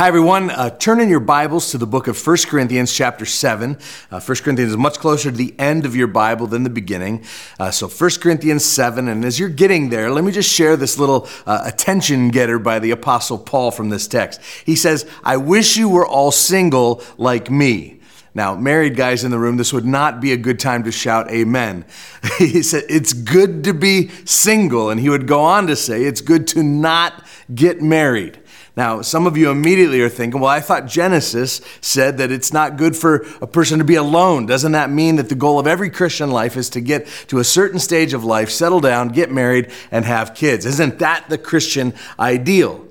hi, everyone. Uh, turn in your Bibles to the book of 1 Corinthians, chapter 7. Uh, 1 Corinthians is much closer to the end of your Bible than the beginning. Uh, so, 1 Corinthians 7. And as you're getting there, let me just share this little uh, attention getter by the Apostle Paul from this text. He says, I wish you were all single like me. Now, married guys in the room, this would not be a good time to shout amen. he said, It's good to be single. And he would go on to say, It's good to not get married. Now, some of you immediately are thinking, well, I thought Genesis said that it's not good for a person to be alone. Doesn't that mean that the goal of every Christian life is to get to a certain stage of life, settle down, get married, and have kids? Isn't that the Christian ideal?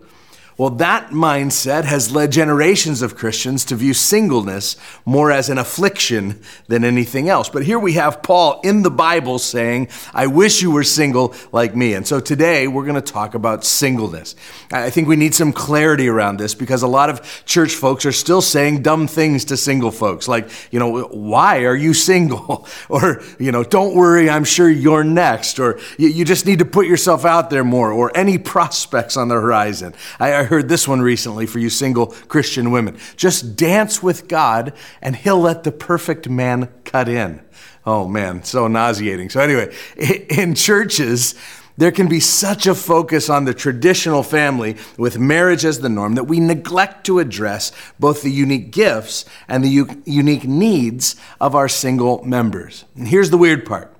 Well, that mindset has led generations of Christians to view singleness more as an affliction than anything else. But here we have Paul in the Bible saying, I wish you were single like me. And so today we're going to talk about singleness. I think we need some clarity around this because a lot of church folks are still saying dumb things to single folks, like, you know, why are you single? or, you know, don't worry, I'm sure you're next. Or you just need to put yourself out there more, or any prospects on the horizon. I heard this one recently for you single Christian women. Just dance with God and He'll let the perfect man cut in. Oh man, so nauseating. So, anyway, in churches, there can be such a focus on the traditional family with marriage as the norm that we neglect to address both the unique gifts and the u- unique needs of our single members. And here's the weird part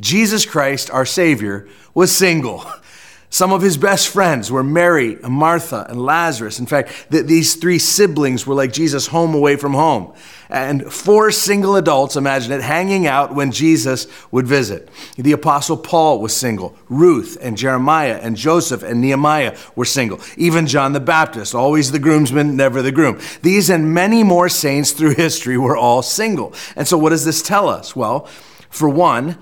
Jesus Christ, our Savior, was single. Some of his best friends were Mary, and Martha, and Lazarus. In fact, th- these three siblings were like Jesus' home away from home. And four single adults, imagine it, hanging out when Jesus would visit. The Apostle Paul was single. Ruth and Jeremiah and Joseph and Nehemiah were single. Even John the Baptist, always the groomsman, never the groom. These and many more saints through history were all single. And so, what does this tell us? Well, for one,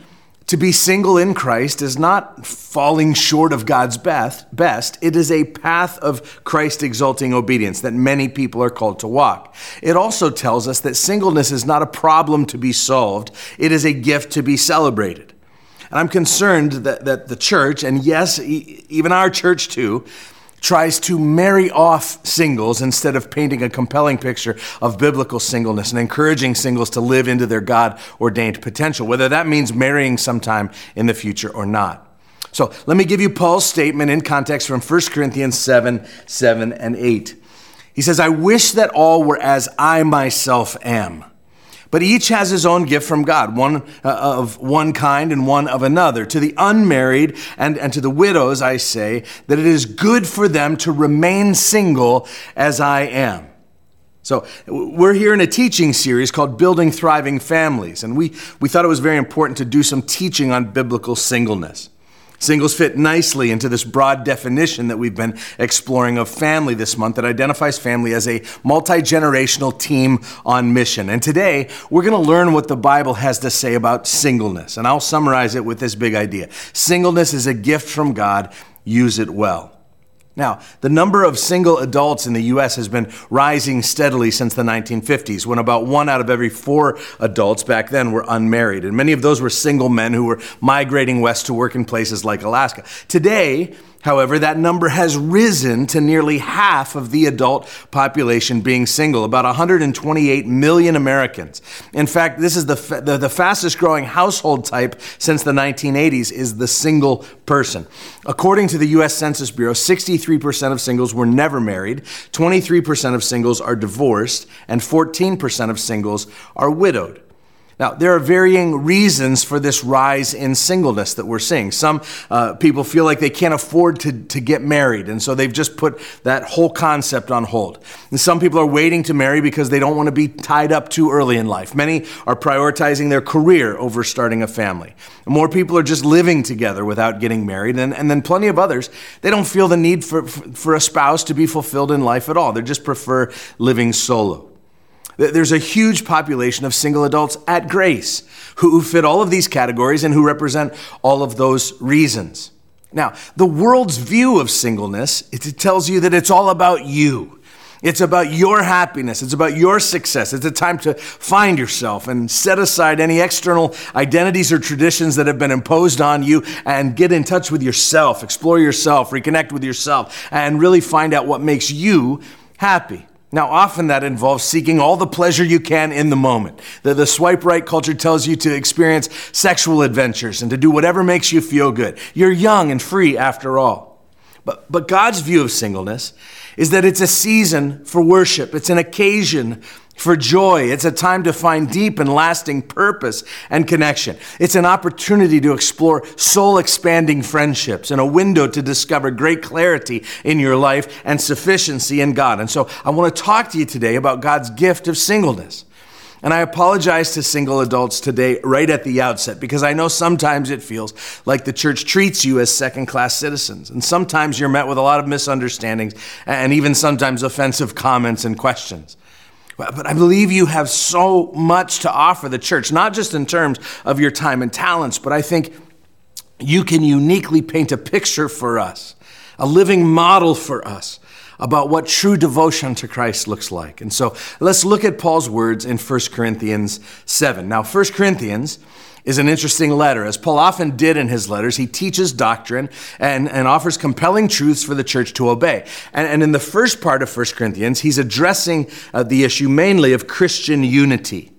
to be single in Christ is not falling short of God's best. It is a path of Christ exalting obedience that many people are called to walk. It also tells us that singleness is not a problem to be solved, it is a gift to be celebrated. And I'm concerned that, that the church, and yes, even our church too, tries to marry off singles instead of painting a compelling picture of biblical singleness and encouraging singles to live into their God ordained potential, whether that means marrying sometime in the future or not. So let me give you Paul's statement in context from 1 Corinthians 7 7 and 8. He says, I wish that all were as I myself am but each has his own gift from God, one uh, of one kind and one of another. To the unmarried and, and to the widows, I say that it is good for them to remain single as I am. So, we're here in a teaching series called Building Thriving Families, and we, we thought it was very important to do some teaching on biblical singleness. Singles fit nicely into this broad definition that we've been exploring of family this month that identifies family as a multi generational team on mission. And today, we're going to learn what the Bible has to say about singleness. And I'll summarize it with this big idea Singleness is a gift from God, use it well. Now, the number of single adults in the U.S. has been rising steadily since the 1950s, when about one out of every four adults back then were unmarried. And many of those were single men who were migrating west to work in places like Alaska. Today, However, that number has risen to nearly half of the adult population being single, about 128 million Americans. In fact, this is the, the, the, fastest growing household type since the 1980s is the single person. According to the US Census Bureau, 63% of singles were never married, 23% of singles are divorced, and 14% of singles are widowed. Now, there are varying reasons for this rise in singleness that we're seeing. Some uh, people feel like they can't afford to, to get married, and so they've just put that whole concept on hold. And some people are waiting to marry because they don't want to be tied up too early in life. Many are prioritizing their career over starting a family. More people are just living together without getting married, and, and then plenty of others, they don't feel the need for, for a spouse to be fulfilled in life at all. They just prefer living solo. There's a huge population of single adults at Grace who fit all of these categories and who represent all of those reasons. Now, the world's view of singleness, it tells you that it's all about you. It's about your happiness. It's about your success. It's a time to find yourself and set aside any external identities or traditions that have been imposed on you and get in touch with yourself, explore yourself, reconnect with yourself, and really find out what makes you happy. Now, often that involves seeking all the pleasure you can in the moment. The, the swipe right culture tells you to experience sexual adventures and to do whatever makes you feel good. You're young and free after all. But, but God's view of singleness is that it's a season for worship, it's an occasion for joy. It's a time to find deep and lasting purpose and connection. It's an opportunity to explore soul expanding friendships and a window to discover great clarity in your life and sufficiency in God. And so I want to talk to you today about God's gift of singleness. And I apologize to single adults today right at the outset because I know sometimes it feels like the church treats you as second class citizens. And sometimes you're met with a lot of misunderstandings and even sometimes offensive comments and questions. But I believe you have so much to offer the church, not just in terms of your time and talents, but I think you can uniquely paint a picture for us, a living model for us about what true devotion to Christ looks like. And so let's look at Paul's words in 1 Corinthians 7. Now, 1 Corinthians is an interesting letter. As Paul often did in his letters, he teaches doctrine and, and offers compelling truths for the church to obey. And, and in the first part of 1 Corinthians, he's addressing uh, the issue mainly of Christian unity.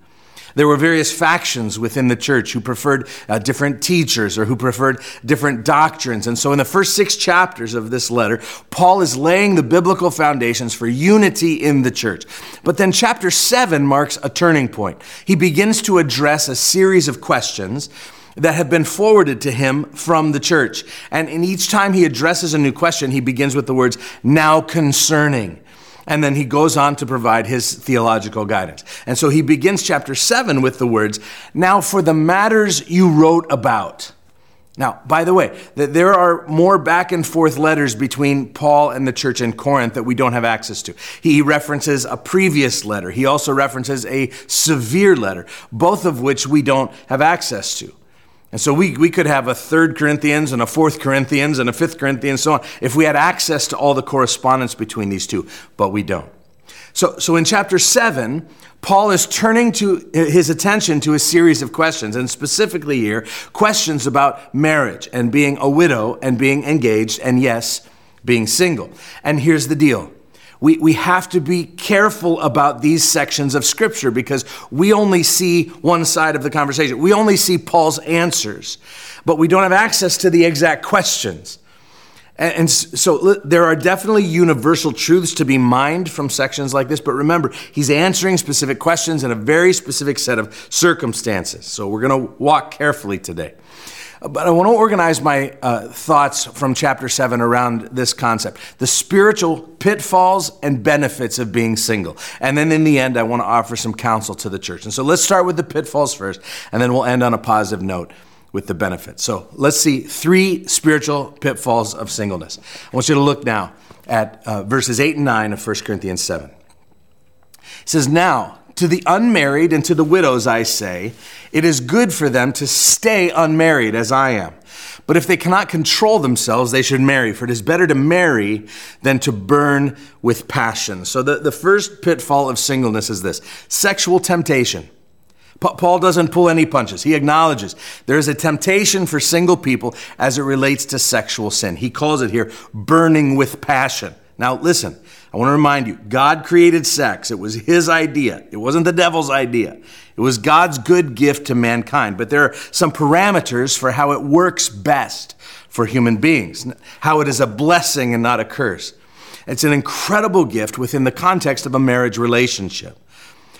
There were various factions within the church who preferred uh, different teachers or who preferred different doctrines. And so, in the first six chapters of this letter, Paul is laying the biblical foundations for unity in the church. But then, chapter seven marks a turning point. He begins to address a series of questions that have been forwarded to him from the church. And in each time he addresses a new question, he begins with the words, now concerning. And then he goes on to provide his theological guidance. And so he begins chapter 7 with the words, Now for the matters you wrote about. Now, by the way, that there are more back and forth letters between Paul and the church in Corinth that we don't have access to. He references a previous letter. He also references a severe letter, both of which we don't have access to. And so we, we could have a third Corinthians and a fourth Corinthians and a fifth Corinthians, so on, if we had access to all the correspondence between these two, but we don't. So, so in chapter 7, Paul is turning to his attention to a series of questions, and specifically here, questions about marriage and being a widow and being engaged, and yes, being single. And here's the deal we, we have to be careful about these sections of Scripture because we only see one side of the conversation. We only see Paul's answers, but we don't have access to the exact questions. And, and so there are definitely universal truths to be mined from sections like this, but remember, he's answering specific questions in a very specific set of circumstances. So we're going to walk carefully today. But I want to organize my uh, thoughts from chapter 7 around this concept the spiritual pitfalls and benefits of being single. And then in the end, I want to offer some counsel to the church. And so let's start with the pitfalls first, and then we'll end on a positive note with the benefits. So let's see three spiritual pitfalls of singleness. I want you to look now at uh, verses 8 and 9 of 1 Corinthians 7. It says, Now, to the unmarried and to the widows, I say, it is good for them to stay unmarried as I am. But if they cannot control themselves, they should marry, for it is better to marry than to burn with passion. So, the, the first pitfall of singleness is this sexual temptation. Paul doesn't pull any punches. He acknowledges there is a temptation for single people as it relates to sexual sin. He calls it here burning with passion. Now, listen, I want to remind you God created sex. It was His idea, it wasn't the devil's idea. It was God's good gift to mankind. But there are some parameters for how it works best for human beings, how it is a blessing and not a curse. It's an incredible gift within the context of a marriage relationship.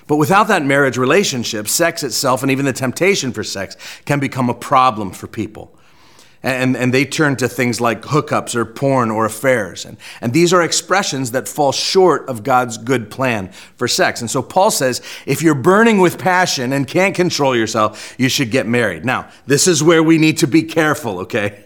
But without that marriage relationship, sex itself and even the temptation for sex can become a problem for people and, and they turn to things like hookups or porn or affairs. And, and these are expressions that fall short of God's good plan for sex. And so Paul says if you're burning with passion and can't control yourself, you should get married. Now, this is where we need to be careful, okay?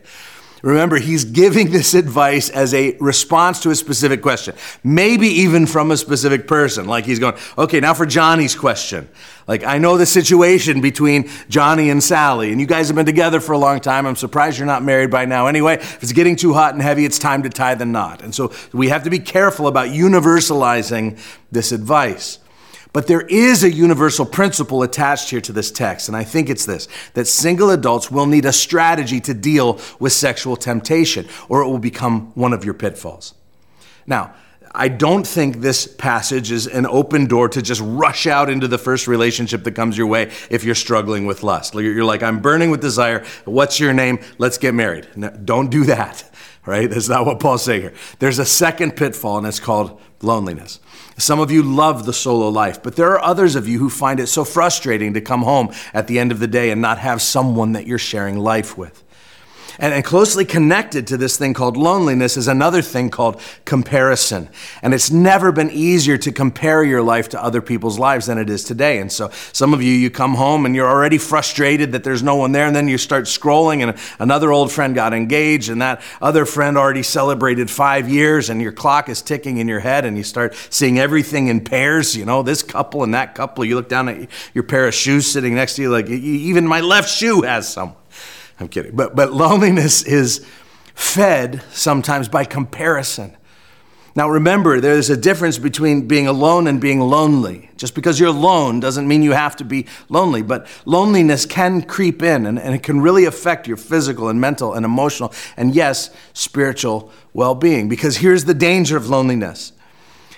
Remember, he's giving this advice as a response to a specific question, maybe even from a specific person. Like he's going, okay, now for Johnny's question. Like, I know the situation between Johnny and Sally, and you guys have been together for a long time. I'm surprised you're not married by now. Anyway, if it's getting too hot and heavy, it's time to tie the knot. And so we have to be careful about universalizing this advice. But there is a universal principle attached here to this text, and I think it's this that single adults will need a strategy to deal with sexual temptation, or it will become one of your pitfalls. Now, I don't think this passage is an open door to just rush out into the first relationship that comes your way if you're struggling with lust. You're like, I'm burning with desire. What's your name? Let's get married. No, don't do that, right? That's not what Paul's saying here. There's a second pitfall, and it's called loneliness. Some of you love the solo life, but there are others of you who find it so frustrating to come home at the end of the day and not have someone that you're sharing life with. And, and, closely connected to this thing called loneliness is another thing called comparison. And it's never been easier to compare your life to other people's lives than it is today. And so some of you, you come home and you're already frustrated that there's no one there. And then you start scrolling and another old friend got engaged and that other friend already celebrated five years and your clock is ticking in your head and you start seeing everything in pairs, you know, this couple and that couple. You look down at your pair of shoes sitting next to you, like even my left shoe has some. I'm kidding. But, but loneliness is fed sometimes by comparison. Now remember, there's a difference between being alone and being lonely. Just because you're alone doesn't mean you have to be lonely, but loneliness can creep in and, and it can really affect your physical and mental and emotional and, yes, spiritual well being. Because here's the danger of loneliness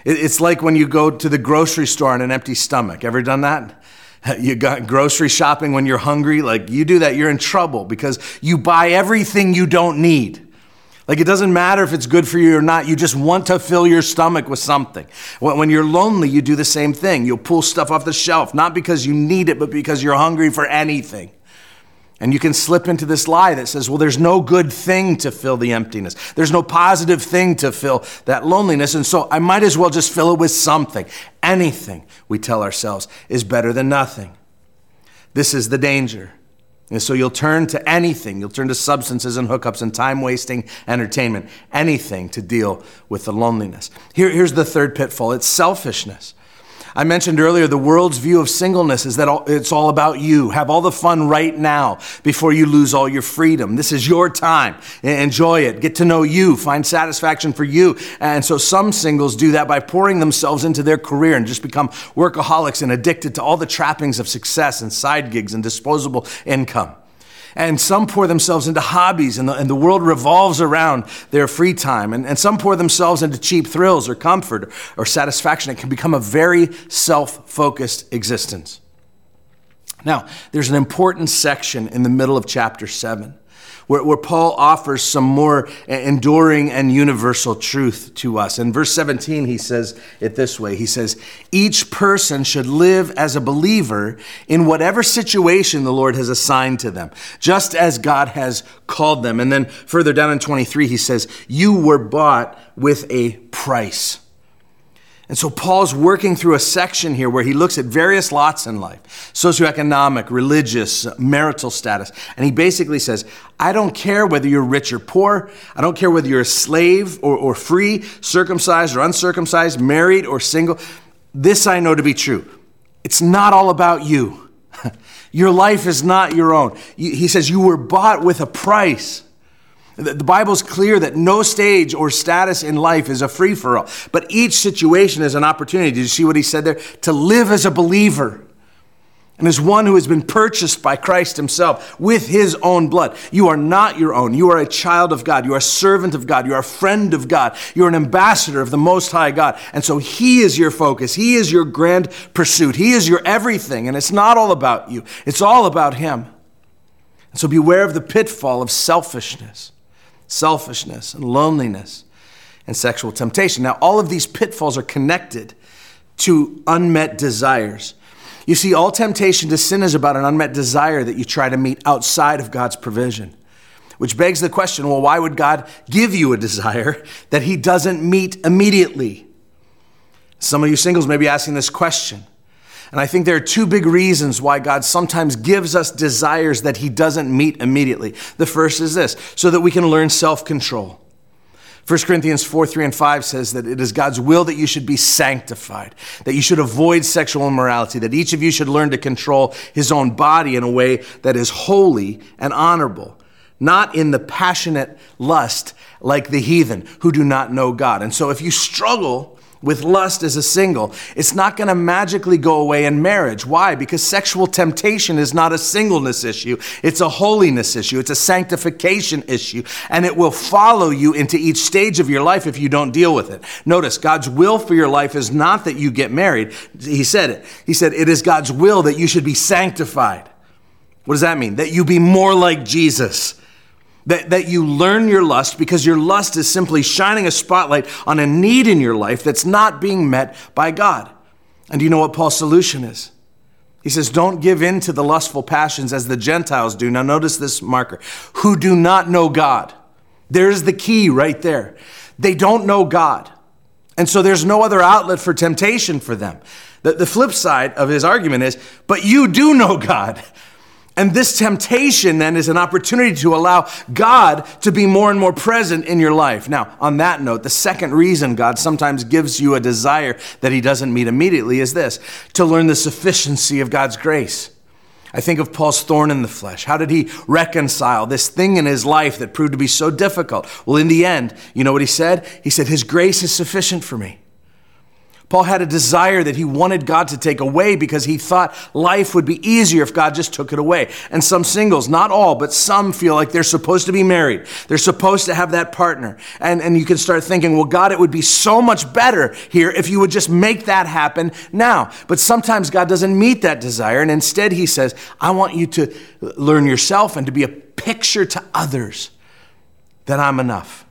it's like when you go to the grocery store on an empty stomach. Ever done that? you got grocery shopping when you're hungry, like you do that, you're in trouble because you buy everything you don't need. Like it doesn't matter if it's good for you or not, you just want to fill your stomach with something. When you're lonely, you do the same thing. You'll pull stuff off the shelf, not because you need it, but because you're hungry for anything. And you can slip into this lie that says, well, there's no good thing to fill the emptiness. There's no positive thing to fill that loneliness. And so I might as well just fill it with something. Anything, we tell ourselves, is better than nothing. This is the danger. And so you'll turn to anything. You'll turn to substances and hookups and time wasting entertainment, anything to deal with the loneliness. Here, here's the third pitfall it's selfishness. I mentioned earlier the world's view of singleness is that it's all about you. Have all the fun right now before you lose all your freedom. This is your time. Enjoy it. Get to know you. Find satisfaction for you. And so some singles do that by pouring themselves into their career and just become workaholics and addicted to all the trappings of success and side gigs and disposable income. And some pour themselves into hobbies, and the, and the world revolves around their free time. And, and some pour themselves into cheap thrills or comfort or satisfaction. It can become a very self focused existence. Now, there's an important section in the middle of chapter 7 where, where Paul offers some more enduring and universal truth to us. In verse 17, he says it this way He says, Each person should live as a believer in whatever situation the Lord has assigned to them, just as God has called them. And then further down in 23, he says, You were bought with a price. And so Paul's working through a section here where he looks at various lots in life socioeconomic, religious, marital status. And he basically says, I don't care whether you're rich or poor. I don't care whether you're a slave or, or free, circumcised or uncircumcised, married or single. This I know to be true. It's not all about you. your life is not your own. He says, You were bought with a price. The Bible's clear that no stage or status in life is a free for all, but each situation is an opportunity. Did you see what he said there? To live as a believer and as one who has been purchased by Christ himself with his own blood. You are not your own. You are a child of God. You are a servant of God. You are a friend of God. You are an ambassador of the Most High God. And so he is your focus. He is your grand pursuit. He is your everything. And it's not all about you, it's all about him. And so beware of the pitfall of selfishness selfishness, and loneliness, and sexual temptation. Now, all of these pitfalls are connected to unmet desires. You see, all temptation to sin is about an unmet desire that you try to meet outside of God's provision. Which begs the question well, why would God give you a desire that He doesn't meet immediately? Some of you singles may be asking this question. And I think there are two big reasons why God sometimes gives us desires that He doesn't meet immediately. The first is this so that we can learn self control. 1 Corinthians 4 3 and 5 says that it is God's will that you should be sanctified, that you should avoid sexual immorality, that each of you should learn to control his own body in a way that is holy and honorable, not in the passionate lust like the heathen who do not know God. And so if you struggle with lust as a single, it's not going to magically go away in marriage. Why? Because sexual temptation is not a singleness issue, it's a holiness issue, it's a sanctification issue, and it will follow you into each stage of your life if you don't deal with it. Notice, God's will for your life is not that you get married. He said it. He said, It is God's will that you should be sanctified. What does that mean? That you be more like Jesus. That, that you learn your lust because your lust is simply shining a spotlight on a need in your life that's not being met by God. And do you know what Paul's solution is? He says, Don't give in to the lustful passions as the Gentiles do. Now, notice this marker who do not know God. There's the key right there. They don't know God. And so there's no other outlet for temptation for them. The, the flip side of his argument is, But you do know God. And this temptation then is an opportunity to allow God to be more and more present in your life. Now, on that note, the second reason God sometimes gives you a desire that He doesn't meet immediately is this to learn the sufficiency of God's grace. I think of Paul's thorn in the flesh. How did he reconcile this thing in his life that proved to be so difficult? Well, in the end, you know what he said? He said, His grace is sufficient for me. Paul had a desire that he wanted God to take away because he thought life would be easier if God just took it away. And some singles, not all, but some feel like they're supposed to be married. They're supposed to have that partner. And, and you can start thinking, well, God, it would be so much better here if you would just make that happen now. But sometimes God doesn't meet that desire. And instead, he says, I want you to learn yourself and to be a picture to others that I'm enough.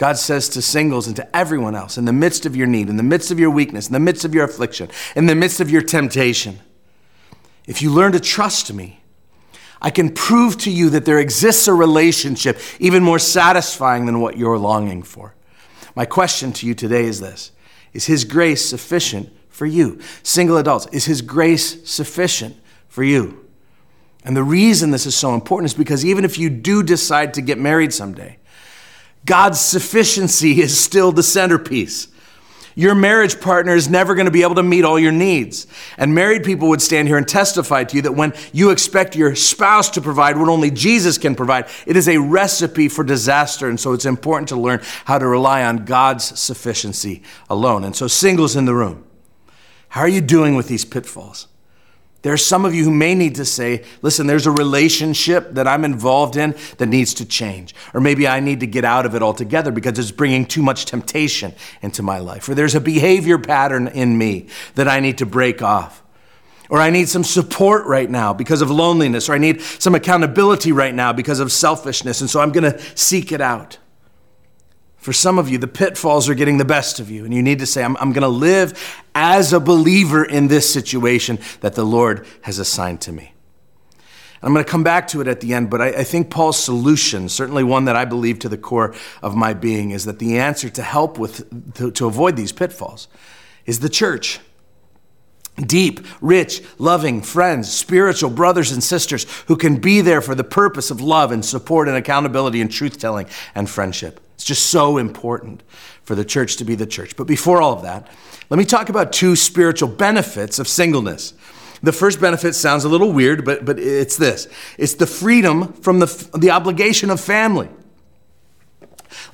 God says to singles and to everyone else, in the midst of your need, in the midst of your weakness, in the midst of your affliction, in the midst of your temptation, if you learn to trust me, I can prove to you that there exists a relationship even more satisfying than what you're longing for. My question to you today is this Is His grace sufficient for you? Single adults, is His grace sufficient for you? And the reason this is so important is because even if you do decide to get married someday, God's sufficiency is still the centerpiece. Your marriage partner is never going to be able to meet all your needs. And married people would stand here and testify to you that when you expect your spouse to provide what only Jesus can provide, it is a recipe for disaster. And so it's important to learn how to rely on God's sufficiency alone. And so, singles in the room, how are you doing with these pitfalls? There are some of you who may need to say, listen, there's a relationship that I'm involved in that needs to change. Or maybe I need to get out of it altogether because it's bringing too much temptation into my life. Or there's a behavior pattern in me that I need to break off. Or I need some support right now because of loneliness. Or I need some accountability right now because of selfishness. And so I'm going to seek it out. For some of you, the pitfalls are getting the best of you, and you need to say, I'm, I'm going to live as a believer in this situation that the Lord has assigned to me. I'm going to come back to it at the end, but I, I, think Paul's solution, certainly one that I believe to the core of my being, is that the answer to help with, to, to avoid these pitfalls is the church. Deep, rich, loving friends, spiritual brothers and sisters who can be there for the purpose of love and support and accountability and truth telling and friendship. It's just so important for the church to be the church. But before all of that, let me talk about two spiritual benefits of singleness. The first benefit sounds a little weird, but, but it's this it's the freedom from the, the obligation of family.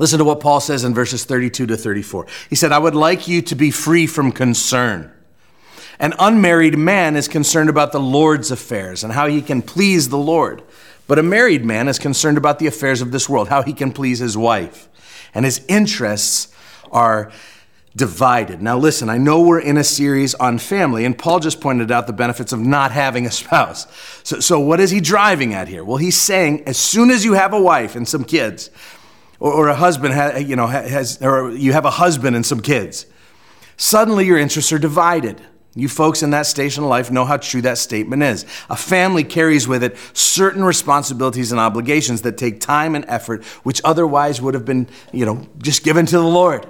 Listen to what Paul says in verses 32 to 34. He said, I would like you to be free from concern. An unmarried man is concerned about the Lord's affairs and how he can please the Lord. But a married man is concerned about the affairs of this world, how he can please his wife and his interests are divided. Now, listen, I know we're in a series on family, and Paul just pointed out the benefits of not having a spouse. So, so what is he driving at here? Well, he's saying as soon as you have a wife and some kids, or, or a husband, ha, you know, has, or you have a husband and some kids, suddenly your interests are divided. You folks in that station of life know how true that statement is. A family carries with it certain responsibilities and obligations that take time and effort, which otherwise would have been, you know, just given to the Lord.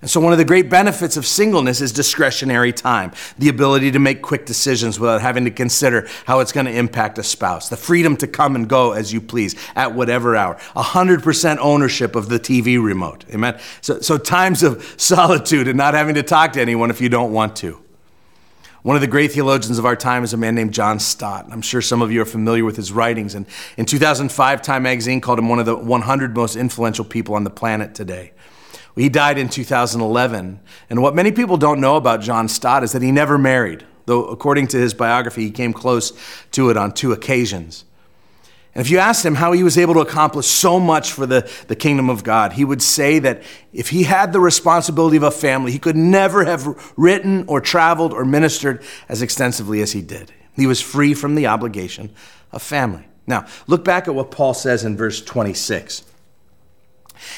And so, one of the great benefits of singleness is discretionary time, the ability to make quick decisions without having to consider how it's going to impact a spouse, the freedom to come and go as you please at whatever hour, 100% ownership of the TV remote. Amen? So, so, times of solitude and not having to talk to anyone if you don't want to. One of the great theologians of our time is a man named John Stott. I'm sure some of you are familiar with his writings. And in 2005, Time magazine called him one of the 100 most influential people on the planet today. He died in 2011. And what many people don't know about John Stott is that he never married, though, according to his biography, he came close to it on two occasions. And if you asked him how he was able to accomplish so much for the, the kingdom of God, he would say that if he had the responsibility of a family, he could never have written or traveled or ministered as extensively as he did. He was free from the obligation of family. Now, look back at what Paul says in verse 26.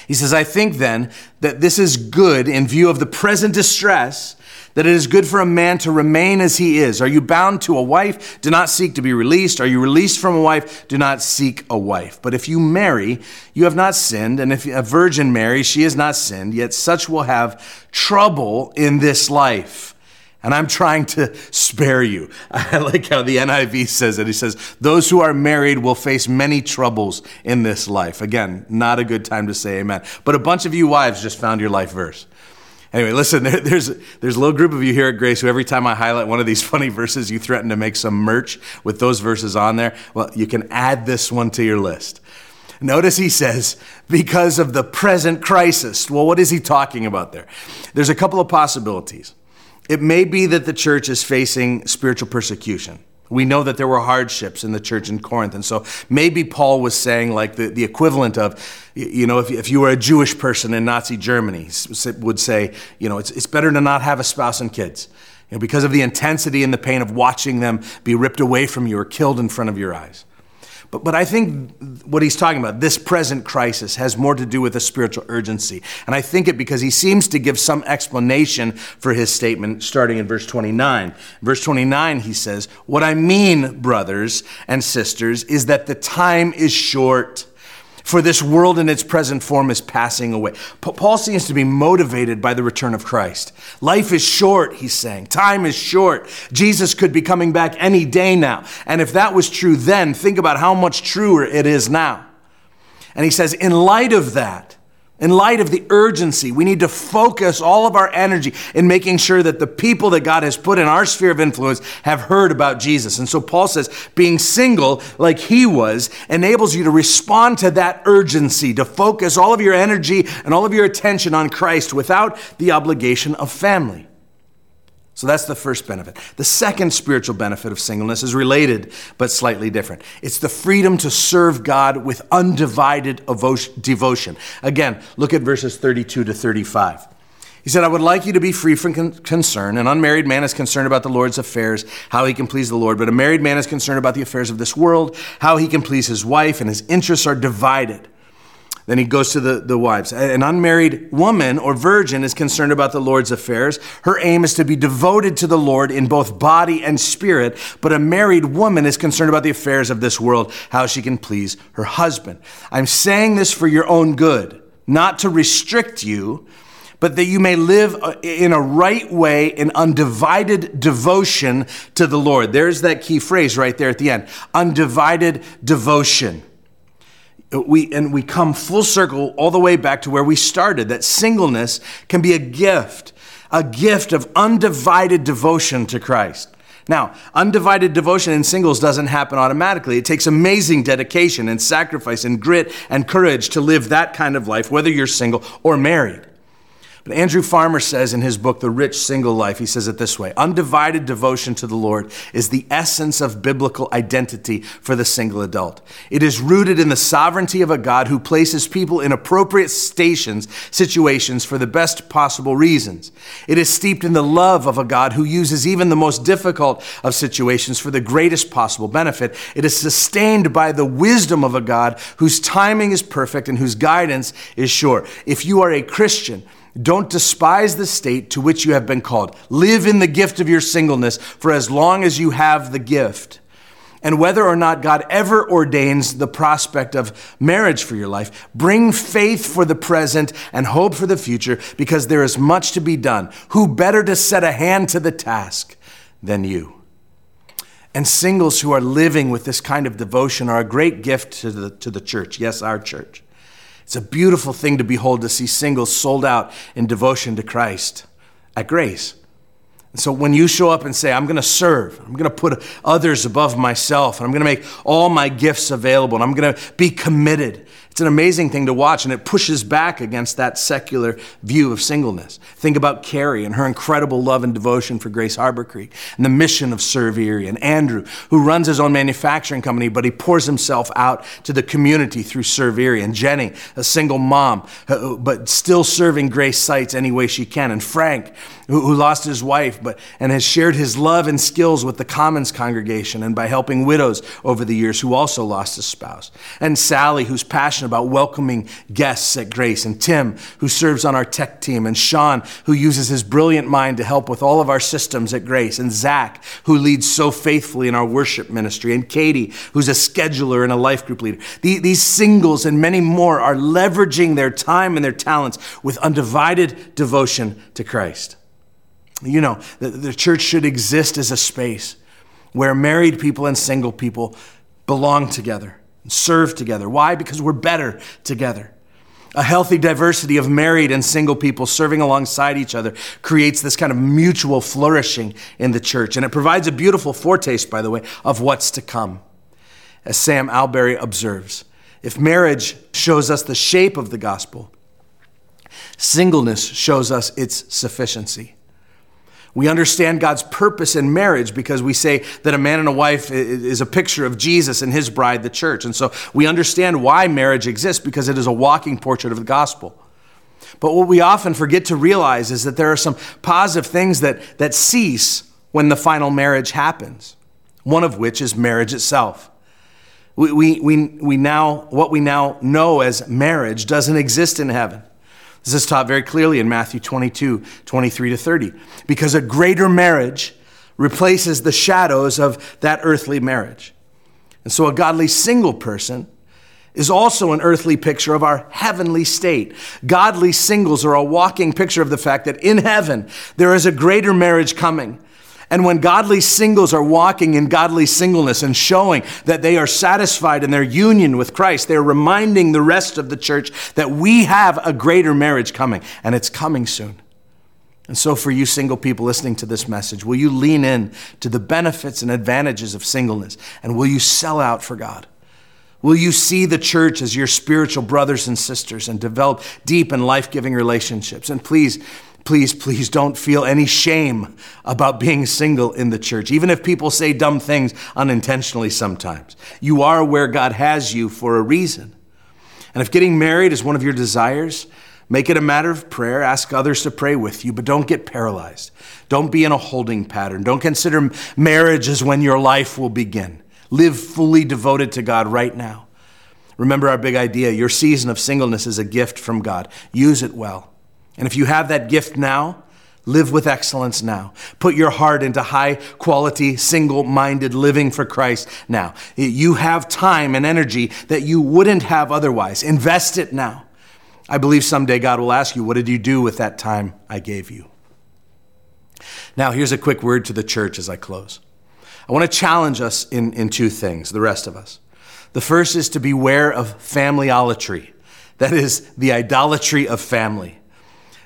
He says, I think then that this is good in view of the present distress that it is good for a man to remain as he is. Are you bound to a wife? Do not seek to be released. Are you released from a wife? Do not seek a wife. But if you marry, you have not sinned. And if a virgin marries, she has not sinned. Yet such will have trouble in this life. And I'm trying to spare you. I like how the NIV says it. He says, Those who are married will face many troubles in this life. Again, not a good time to say amen. But a bunch of you wives just found your life verse. Anyway, listen, there, there's, there's a little group of you here at Grace who every time I highlight one of these funny verses, you threaten to make some merch with those verses on there. Well, you can add this one to your list. Notice he says, because of the present crisis. Well, what is he talking about there? There's a couple of possibilities. It may be that the church is facing spiritual persecution. We know that there were hardships in the church in Corinth. And so maybe Paul was saying, like, the, the equivalent of, you know, if, if you were a Jewish person in Nazi Germany, would say, you know, it's, it's better to not have a spouse and kids. You know, because of the intensity and the pain of watching them be ripped away from you or killed in front of your eyes. But, but I think what he's talking about, this present crisis, has more to do with a spiritual urgency. And I think it because he seems to give some explanation for his statement starting in verse 29. Verse 29, he says, What I mean, brothers and sisters, is that the time is short for this world in its present form is passing away. Paul seems to be motivated by the return of Christ. Life is short, he's saying. Time is short. Jesus could be coming back any day now. And if that was true then, think about how much truer it is now. And he says, in light of that, in light of the urgency, we need to focus all of our energy in making sure that the people that God has put in our sphere of influence have heard about Jesus. And so Paul says, being single like he was enables you to respond to that urgency, to focus all of your energy and all of your attention on Christ without the obligation of family. So that's the first benefit. The second spiritual benefit of singleness is related but slightly different. It's the freedom to serve God with undivided devotion. Again, look at verses 32 to 35. He said, I would like you to be free from con- concern. An unmarried man is concerned about the Lord's affairs, how he can please the Lord, but a married man is concerned about the affairs of this world, how he can please his wife, and his interests are divided. Then he goes to the, the wives. An unmarried woman or virgin is concerned about the Lord's affairs. Her aim is to be devoted to the Lord in both body and spirit. But a married woman is concerned about the affairs of this world, how she can please her husband. I'm saying this for your own good, not to restrict you, but that you may live uh, in a right way in undivided devotion to the Lord. There's that key phrase right there at the end undivided devotion we and we come full circle all the way back to where we started that singleness can be a gift a gift of undivided devotion to christ. Now undivided devotion in singles doesn't happen automatically. It takes amazing dedication and sacrifice and grit and courage to live that kind of life whether you're single or married but Andrew Farmer says in his book, The Rich Single Life, he says it this way Undivided devotion to the Lord is the essence of biblical identity for the single adult. It is rooted in the sovereignty of a God who places people in appropriate stations, situations for the best possible reasons. It is steeped in the love of a God who uses even the most difficult of situations for the greatest possible benefit. It is sustained by the wisdom of a God whose timing is perfect and whose guidance is sure. If you are a Christian, don't despise the state to which you have been called. Live in the gift of your singleness for as long as you have the gift. And whether or not God ever ordains the prospect of marriage for your life, bring faith for the present and hope for the future because there is much to be done. Who better to set a hand to the task than you? And singles who are living with this kind of devotion are a great gift to the, to the church. Yes, our church. It's a beautiful thing to behold to see singles sold out in devotion to Christ at grace. And so when you show up and say, I'm going to serve, I'm going to put others above myself, and I'm going to make all my gifts available, and I'm going to be committed, It's an amazing thing to watch, and it pushes back against that secular view of singleness. Think about Carrie and her incredible love and devotion for Grace Harbor Creek and the mission of Serve Erie, and Andrew, who runs his own manufacturing company, but he pours himself out to the community through Serve Erie, and Jenny, a single mom, uh, but still serving Grace Sites any way she can, and Frank, who, who lost his wife, but and has shared his love and skills with the Commons congregation and by helping widows over the years who also lost a spouse, and Sally, who's passionate about welcoming guests at Grace, and Tim, who serves on our tech team, and Sean, who uses his brilliant mind to help with all of our systems at Grace, and Zach, who leads so faithfully in our worship ministry, and Katie, who's a scheduler and a life group leader. These singles and many more are leveraging their time and their talents with undivided devotion to Christ. You know, the, the church should exist as a space where married people and single people belong together and serve together. Why? Because we're better together. A healthy diversity of married and single people serving alongside each other creates this kind of mutual flourishing in the church. And it provides a beautiful foretaste, by the way, of what's to come. As Sam Allberry observes, if marriage shows us the shape of the gospel, singleness shows us its sufficiency. We understand God's purpose in marriage because we say that a man and a wife is a picture of Jesus and his bride, the church. And so we understand why marriage exists because it is a walking portrait of the gospel. But what we often forget to realize is that there are some positive things that, that cease when the final marriage happens, one of which is marriage itself. We, we, we, we now, what we now know as marriage doesn't exist in heaven. This is taught very clearly in Matthew 22, 23 to 30. Because a greater marriage replaces the shadows of that earthly marriage. And so a godly single person is also an earthly picture of our heavenly state. Godly singles are a walking picture of the fact that in heaven there is a greater marriage coming and when godly singles are walking in godly singleness and showing that they are satisfied in their union with Christ, they're reminding the rest of the church that we have a greater marriage coming, and it's coming soon. And so, for you single people listening to this message, will you lean in to the benefits and advantages of singleness? And will you sell out for God? Will you see the church as your spiritual brothers and sisters and develop deep and life giving relationships? And please, Please, please don't feel any shame about being single in the church, even if people say dumb things unintentionally sometimes. You are where God has you for a reason. And if getting married is one of your desires, make it a matter of prayer. Ask others to pray with you, but don't get paralyzed. Don't be in a holding pattern. Don't consider marriage as when your life will begin. Live fully devoted to God right now. Remember our big idea your season of singleness is a gift from God. Use it well. And if you have that gift now, live with excellence now. Put your heart into high quality, single minded living for Christ now. You have time and energy that you wouldn't have otherwise. Invest it now. I believe someday God will ask you, What did you do with that time I gave you? Now, here's a quick word to the church as I close. I want to challenge us in, in two things, the rest of us. The first is to beware of familyolatry, that is, the idolatry of family.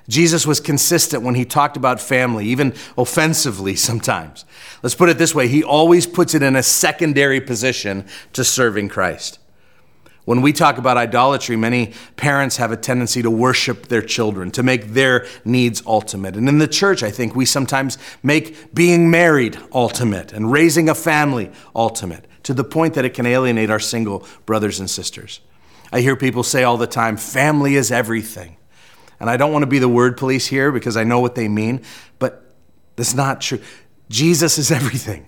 Jesus was consistent when he talked about family, even offensively sometimes. Let's put it this way he always puts it in a secondary position to serving Christ. When we talk about idolatry, many parents have a tendency to worship their children, to make their needs ultimate. And in the church, I think we sometimes make being married ultimate and raising a family ultimate to the point that it can alienate our single brothers and sisters. I hear people say all the time, family is everything. And I don't want to be the word police here because I know what they mean, but that's not true. Jesus is everything.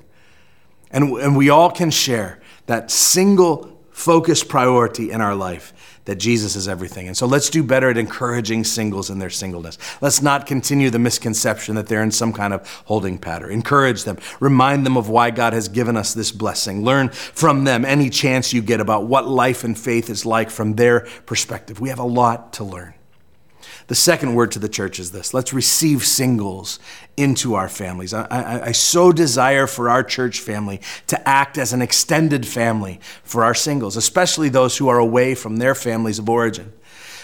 And, and we all can share that single focused priority in our life that Jesus is everything. And so let's do better at encouraging singles in their singleness. Let's not continue the misconception that they're in some kind of holding pattern. Encourage them, remind them of why God has given us this blessing. Learn from them any chance you get about what life and faith is like from their perspective. We have a lot to learn. The second word to the church is this let's receive singles into our families. I, I, I, so desire for our church family to act as an extended family for our singles, especially those who are away from their families of origin.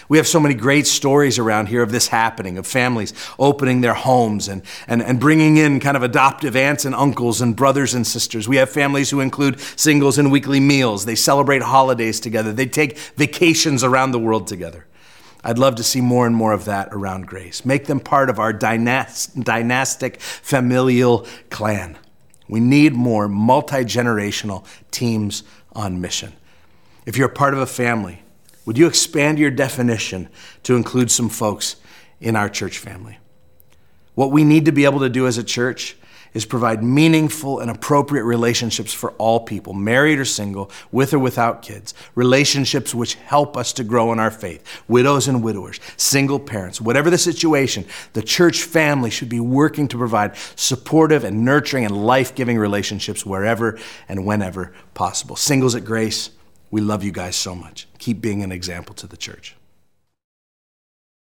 We have so many great stories around here of this happening, of families opening their homes and, and, and bringing in kind of adoptive aunts and uncles and brothers and sisters. We have families who include singles and weekly meals. They celebrate holidays together. They take vacations around the world together. I'd love to see more and more of that around Grace. Make them part of our dynastic familial clan. We need more multi generational teams on mission. If you're a part of a family, would you expand your definition to include some folks in our church family? What we need to be able to do as a church is provide meaningful and appropriate relationships for all people, married or single, with or without kids, relationships which help us to grow in our faith, widows and widowers, single parents, whatever the situation, the church family should be working to provide supportive and nurturing and life giving relationships wherever and whenever possible. Singles at Grace, we love you guys so much. Keep being an example to the church.